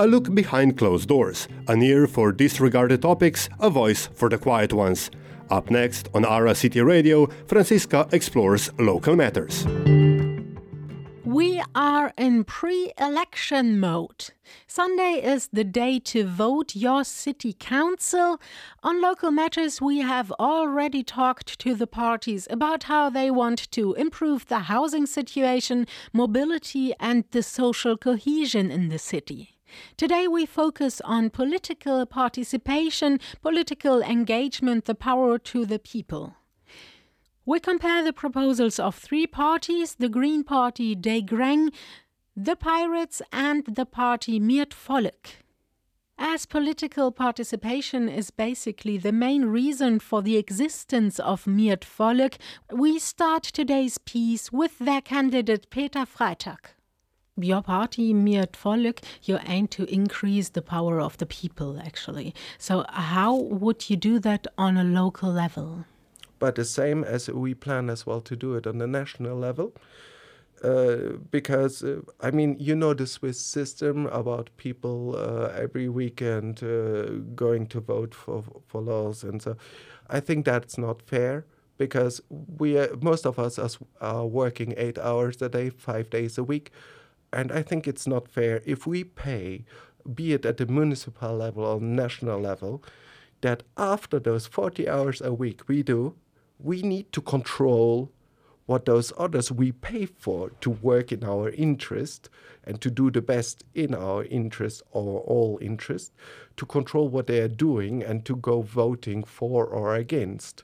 A look behind closed doors, an ear for disregarded topics, a voice for the quiet ones. Up next on Ara City Radio, Franziska explores local matters. We are in pre election mode. Sunday is the day to vote your city council. On local matters, we have already talked to the parties about how they want to improve the housing situation, mobility, and the social cohesion in the city. Today we focus on political participation, political engagement, the power to the people. We compare the proposals of three parties the Green Party déi Greng, the Pirates, and the party Mir d'Vollek. As political participation is basically the main reason for the existence of Mir d'Vollek, we start today's piece with their candidate Peter Freitag. Your party, Mir d'Vollek, you aim to increase the power of the people, actually. So, how would you do that on a local level? but the same as we plan as well to do it on the national level. Uh, because uh, I mean, you know the Swiss system about people uh, every weekend uh, going to vote for for laws, and so I think that's not fair because we most of us are working eight hours a day, five days a week, and I think it's not fair if we pay, be it at the municipal level or national level, that after those forty hours a week we do, we need to control what those others we pay for to work in our interest and to do the best in our interest or all interest, to control what they are doing and to go voting for or against.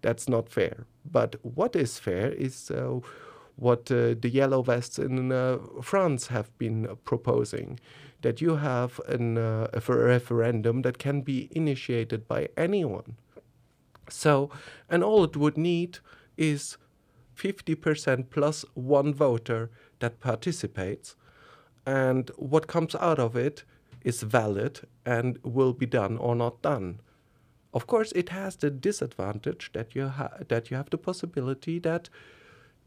That's not fair. But what is fair is uh, what uh, the yellow vests in uh, France have been proposing that you have an, uh, a referendum that can be initiated by anyone so, and all it would need is 50% plus one voter that participates. And what comes out of it is valid and will be done or not done. Of course, it has the disadvantage that you, ha- that you have the possibility that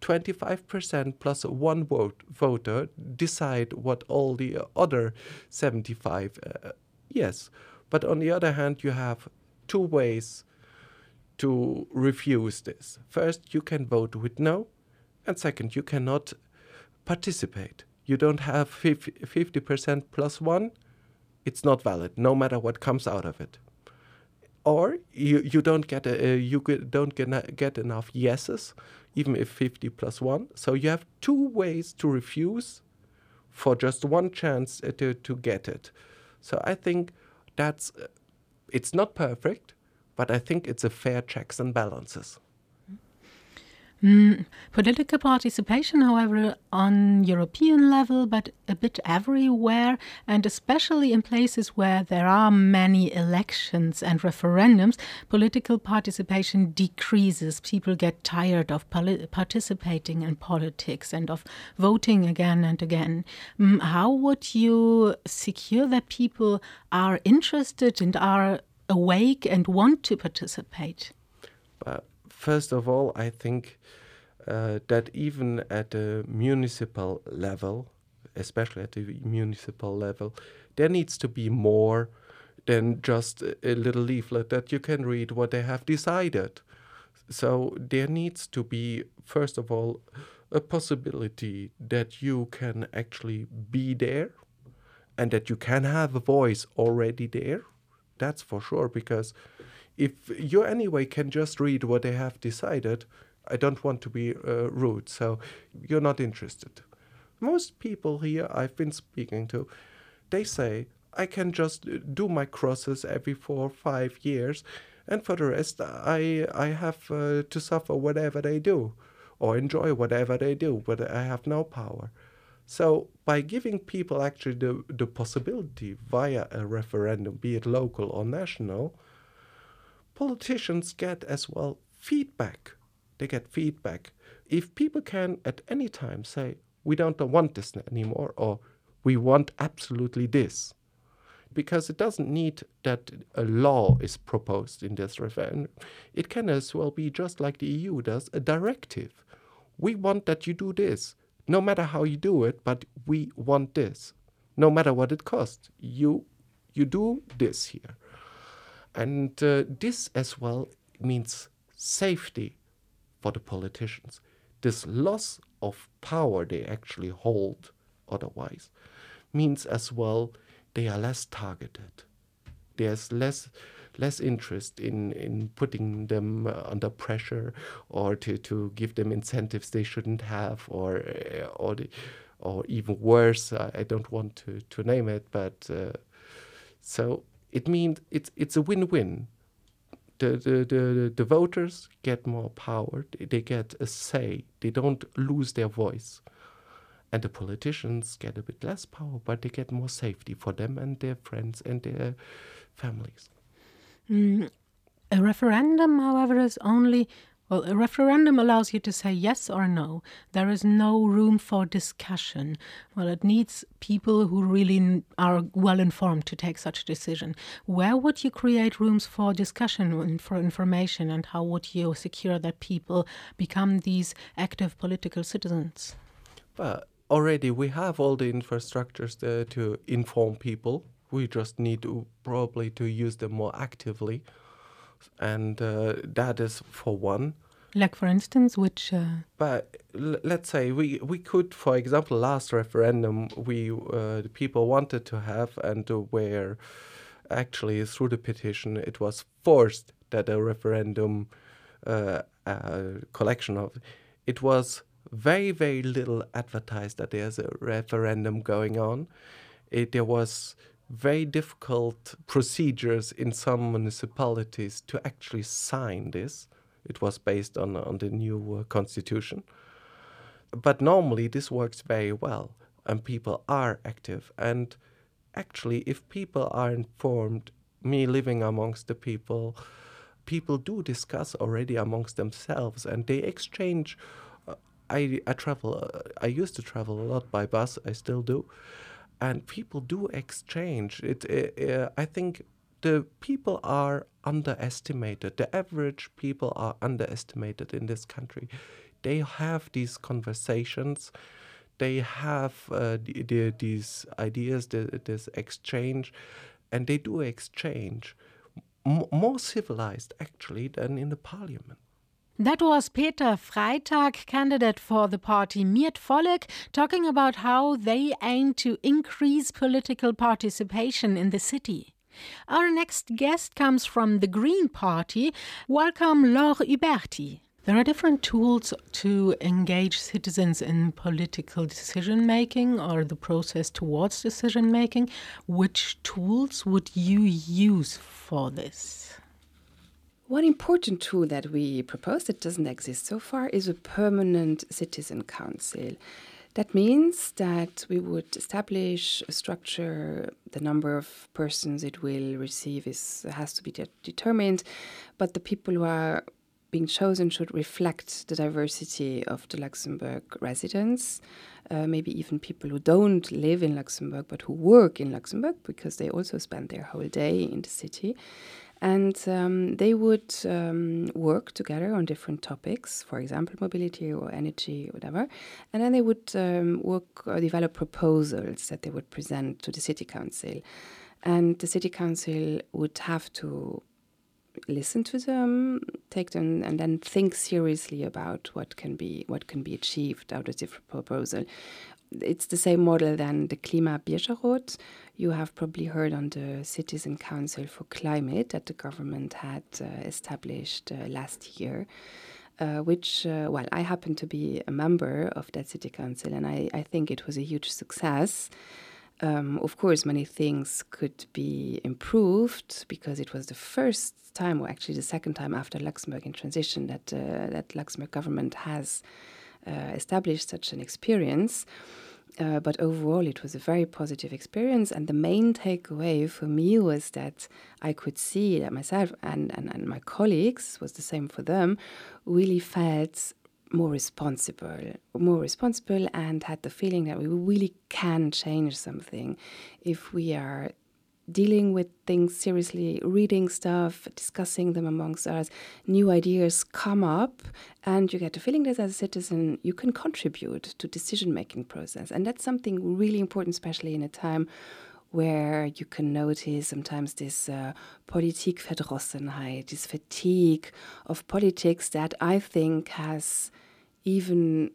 25% plus one vote voter decide what all the other 75 uh, yes but on the other hand you have two ways to refuse this. First, you can vote with no, and second, you cannot participate. You don't have 50% plus one, it's not valid, no matter what comes out of it. Or you, you don't get a, uh, you don't get, get enough yeses, even if 50 plus one. So you have two ways to refuse for just one chance uh, to, to get it. So I think that's uh, it's not perfect, but I think it's a fair checks and balances. Mm, political participation, however, on European level, but a bit everywhere, and especially in places where there are many elections and referendums, political participation decreases. People get tired of participating in politics and of voting again and again. Mm, how would you secure that people are interested and are awake and want to participate? But first of all, I think uh, that even at the municipal level, especially at the municipal level, there needs to be more than just a little leaflet that you can read what they have decided. So there needs to be, first of all, a possibility that you can actually be there and that you can have a voice already there that's for sure. Because if you anyway can just read what they have decided, I don't want to be uh, rude. So you're not interested. Most people here I've been speaking to, they say, I can just do my crosses every four or five years, and for the rest, I I have uh, to suffer whatever they do, or enjoy whatever they do, but I have no power. So by giving people actually the, the possibility via a referendum, be it local or national, politicians get as well feedback. They get feedback. If people can at any time say, we don't want this anymore, or we want absolutely this, because it doesn't need that a law is proposed in this referendum. It can as well be just like the EU does, a directive. We want that you do this no matter how you do it, but we want this. no matter what it costs. You you do this here, and uh, this as well means safety for the politicians. This loss of power they actually hold otherwise means as well they are less targeted. There's less less interest in, in putting them uh, under pressure or to, to give them incentives they shouldn't have or uh, or the, or even worse I, I, don't want to, to name it but uh, so it means it's it's a win-win the, the, the, the voters get more power, they get a say, they don't lose their voice. And the politicians get a bit less power, but they get more safety for them and their friends and their families. Mm, a referendum, however, is only well, a referendum allows you to say yes or no. There is no room for discussion. Well, it needs people who really are well informed to take such a decision. Where would you create rooms for discussion and for information, and how would you secure that people become these active political citizens? Well, already we have all the infrastructures there to inform people. We just need to probably to use them more actively and uh, that is for one. Like for instance, which? Uh... But l- let's say we we could, for example, last referendum we uh, the people wanted to have and where actually through the petition it was forced that a referendum uh, collection of it was very very little advertised that there's a referendum going on. It, there was very difficult procedures in some municipalities to actually sign this. It was based on, on the new uh, constitution. But normally this works very well and people are active. And actually, if people are informed, me living amongst the people, people do discuss already amongst themselves and they exchange. Uh, I, I travel, uh, I used to travel a lot by bus, I still do and people do exchange. It, uh, I think the people are underestimated. The average people are underestimated in this country. They have these conversations. They have uh, the, the, these ideas, the, this exchange, and they do exchange M more civilized actually than in the parliament. That was Peter Freitag, candidate for the party Mir d'Vollek, talking about how they aim to increase political participation in the city. Our next guest comes from the Green Party. Welcome, Laure Huberti. There are different tools to engage citizens in political decision making or the process towards decision making. Which tools would you use for this? One important tool that we propose that doesn't exist so far is a permanent citizen council. That means that we would establish a structure, the number of persons it will receive is has to be de determined, but the people who are being chosen should reflect the diversity of the Luxembourg residents, uh, maybe even people who don't live in Luxembourg but who work in Luxembourg because they also spend their whole day in the city and um, they would um, work together on different topics, for example, mobility or energy, or whatever. And then they would um, work or develop proposals that they would present to the city council. And the city council would have to listen to them, take them, and then think seriously about what can be what can be achieved out of different proposal it's the same model than the Klima-Biergerrot. You have probably heard on the Citizen Council for Climate that the government had uh, established uh, last year. Uh, which, uh, well, I happen to be a member of that city council, and I, I think it was a huge success. Um, of course, many things could be improved because it was the first time, or actually the second time after Luxembourg in transition, that uh, that Luxembourg government has uh, established such an experience. Uh, but overall, it was a very positive experience. And the main takeaway for me was that I could see that myself and, and, and my colleagues, was the same for them, really felt more responsible, more responsible, and had the feeling that we really can change something if we are dealing with things seriously, reading stuff, discussing them amongst us, new ideas come up, and you get the feeling that as a citizen you can contribute to decision making process, and that's something really important, especially in a time where you can notice sometimes this uh, Politikverdrossenheit, this fatigue of politics that I think has even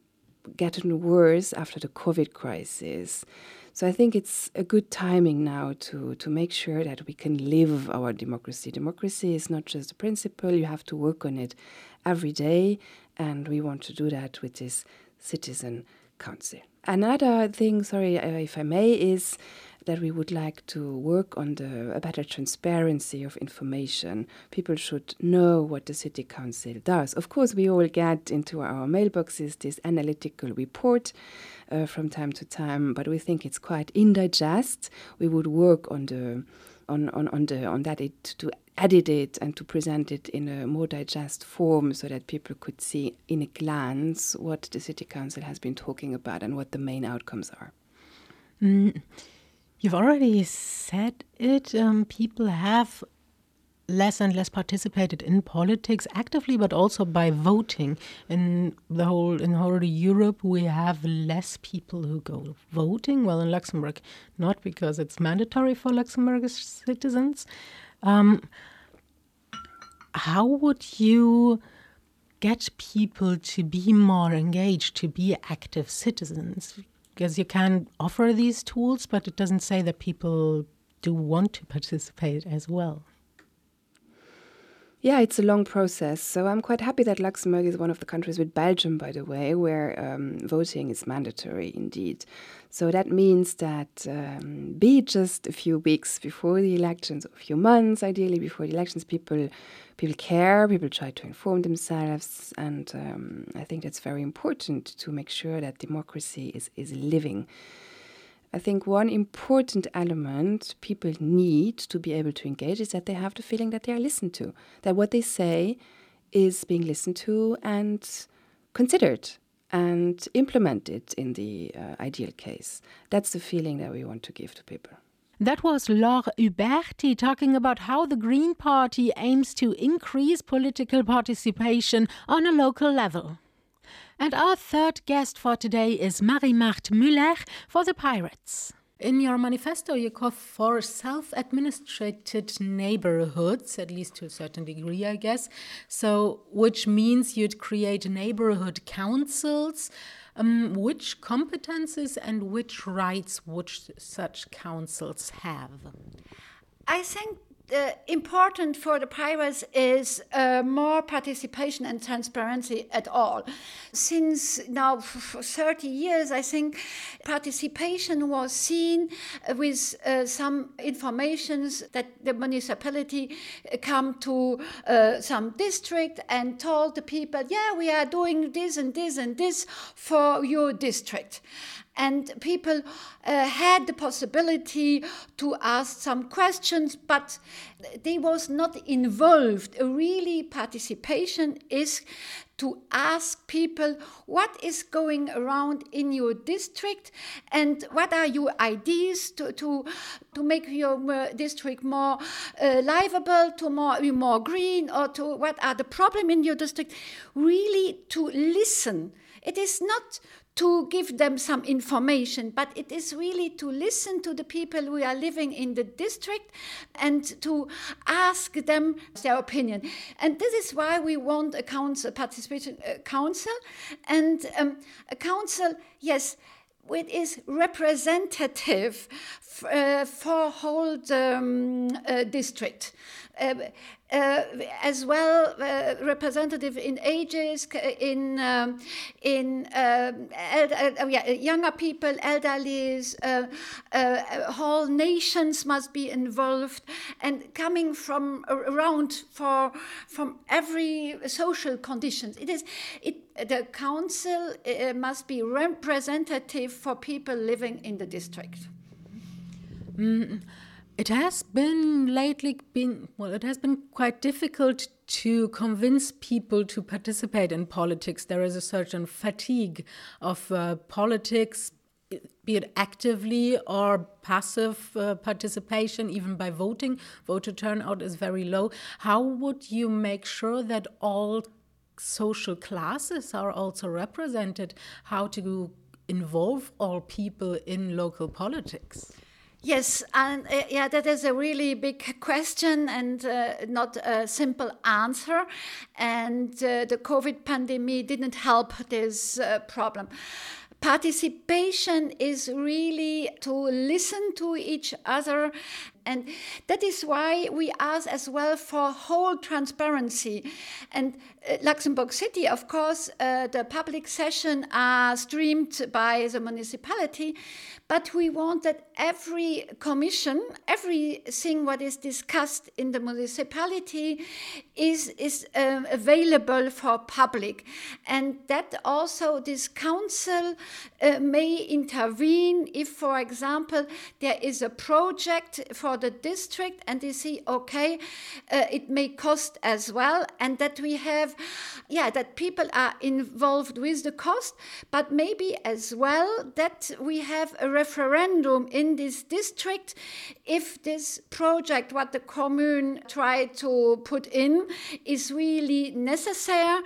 gotten worse after the COVID crisis. So I think it's a good timing now to, to make sure that we can live our democracy. Democracy is not just a principle, you have to work on it every day, and we want to do that with this citizen council. Another thing, sorry uh, if I may, is that we would like to work on the a better transparency of information. People should know what the city council does. Of course, we all get into our mailboxes this analytical report uh, from time to time, but we think it's quite indigest. We would work on the on, on, on the on that it to edit it and to present it in a more digest form so that people could see in a glance what the city council has been talking about and what the main outcomes are. Mm. You've already said it. Um, people have less and less participated in politics actively, but also by voting. In the whole in whole Europe, we have less people who go voting. Well, in Luxembourg, not because it's mandatory for Luxembourg citizens. Um, how would you get people to be more engaged, to be active citizens? Because you can offer these tools, but it doesn't say that people do want to participate as well. Yeah, it's a long process. So I'm quite happy that Luxembourg is one of the countries with Belgium, by the way, where um, voting is mandatory indeed. So that means that, um, be it just a few weeks before the elections, a few months ideally before the elections, people people care, people try to inform themselves, and um, I think that's very important to make sure that democracy is is living. I think one important element people need to be able to engage is that they have the feeling that they are listened to, that what they say is being listened to and considered and implemented in the uh, ideal case. That's the feeling that we want to give to people. That was Laure Huberti talking about how the Green Party aims to increase political participation on a local level. And our third guest for today is Marie-Marthe Müller for the Pirates. In your manifesto, you call for self administrated neighborhoods, at least to a certain degree, I guess. So, which means you'd create neighborhood councils. Um, which competences and which rights would such councils have? I think uh, important for the pirates is uh, more participation and transparency at all. Since now for 30 years, I think participation was seen with uh, some informations that the municipality come to uh, some district and told the people, yeah, we are doing this and this and this for your district and people uh, had the possibility to ask some questions but they was not involved really participation is to ask people what is going around in your district and what are your ideas to, to, to make your uh, district more uh, livable, to more, more green, or to what are the problems in your district. Really to listen. It is not to give them some information, but it is really to listen to the people who are living in the district and to ask them their opinion. And this is why we want a council participation uh, council and um, a council, yes, it is representative uh, for whole um, uh, district. Uh, uh, as well uh, representative in ages, in um, in um, uh, yeah, younger people, elderly, uh, uh, whole nations must be involved, and coming from around for from every social conditions. It is it. The council must be representative for people living in the district. Mm. It has been lately been well it has been quite difficult to convince people to participate in politics there is a certain fatigue of uh, politics be it actively or passive uh, participation, even by voting. Voter turnout is very low. How would you make sure that all social classes are also represented? How to involve all people in local politics? Yes, and uh, yeah, that is a really big question and uh, not a simple answer. And uh, the COVID pandemic didn't help this uh, problem. Participation is really to listen to each other and that is why we ask as well for whole transparency. And uh, Luxembourg City, of course, uh, the public session are streamed by the municipality, but we want that every commission, everything what is discussed in the municipality is, is uh, available for public. And that also this council uh, may intervene if, for example, there is a project for for the district and they see, okay, uh, it may cost as well, and that we have, yeah, that people are involved with the cost, but maybe as well that we have a referendum in this district if this project, what the commune tried to put in, is really necessary,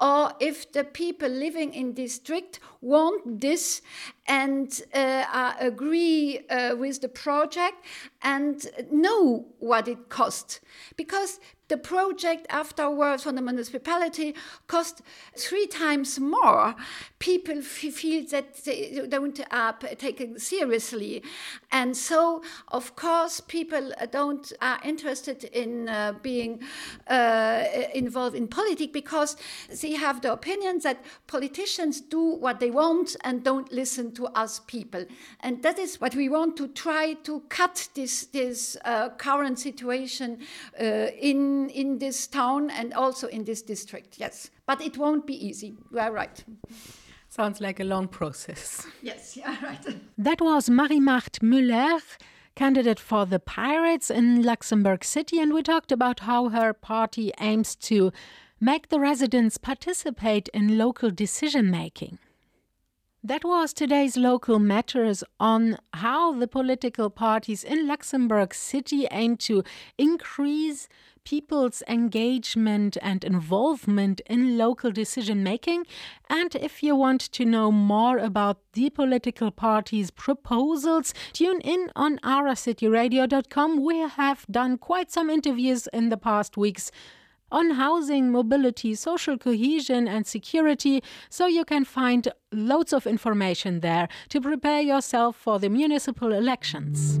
or if the people living in district want this and uh, agree uh, with the project and know what it costs. Because the project afterwards from the municipality cost three times more. People feel that they don't uh, taken seriously, and so of course people don't are interested in uh, being uh, involved in politics because they have the opinion that politicians do what they want and don't listen to us people, and that is what we want to try to cut this this uh, current situation uh, in in this town and also in this district, yes. But it won't be easy. You are right. Sounds like a long process. Yes, yeah, right. That was Marie-Marthe Müller, candidate for the Pirates in Luxembourg City, and we talked about how her party aims to make the residents participate in local decision making. That was today's local matters on how the political parties in Luxembourg City aim to increase people's engagement and involvement in local decision making. And if you want to know more about the political parties' proposals, tune in on aracityradio.com. We have done quite some interviews in the past weeks on housing, mobility, social cohesion, and security, so you can find loads of information there to prepare yourself for the municipal elections.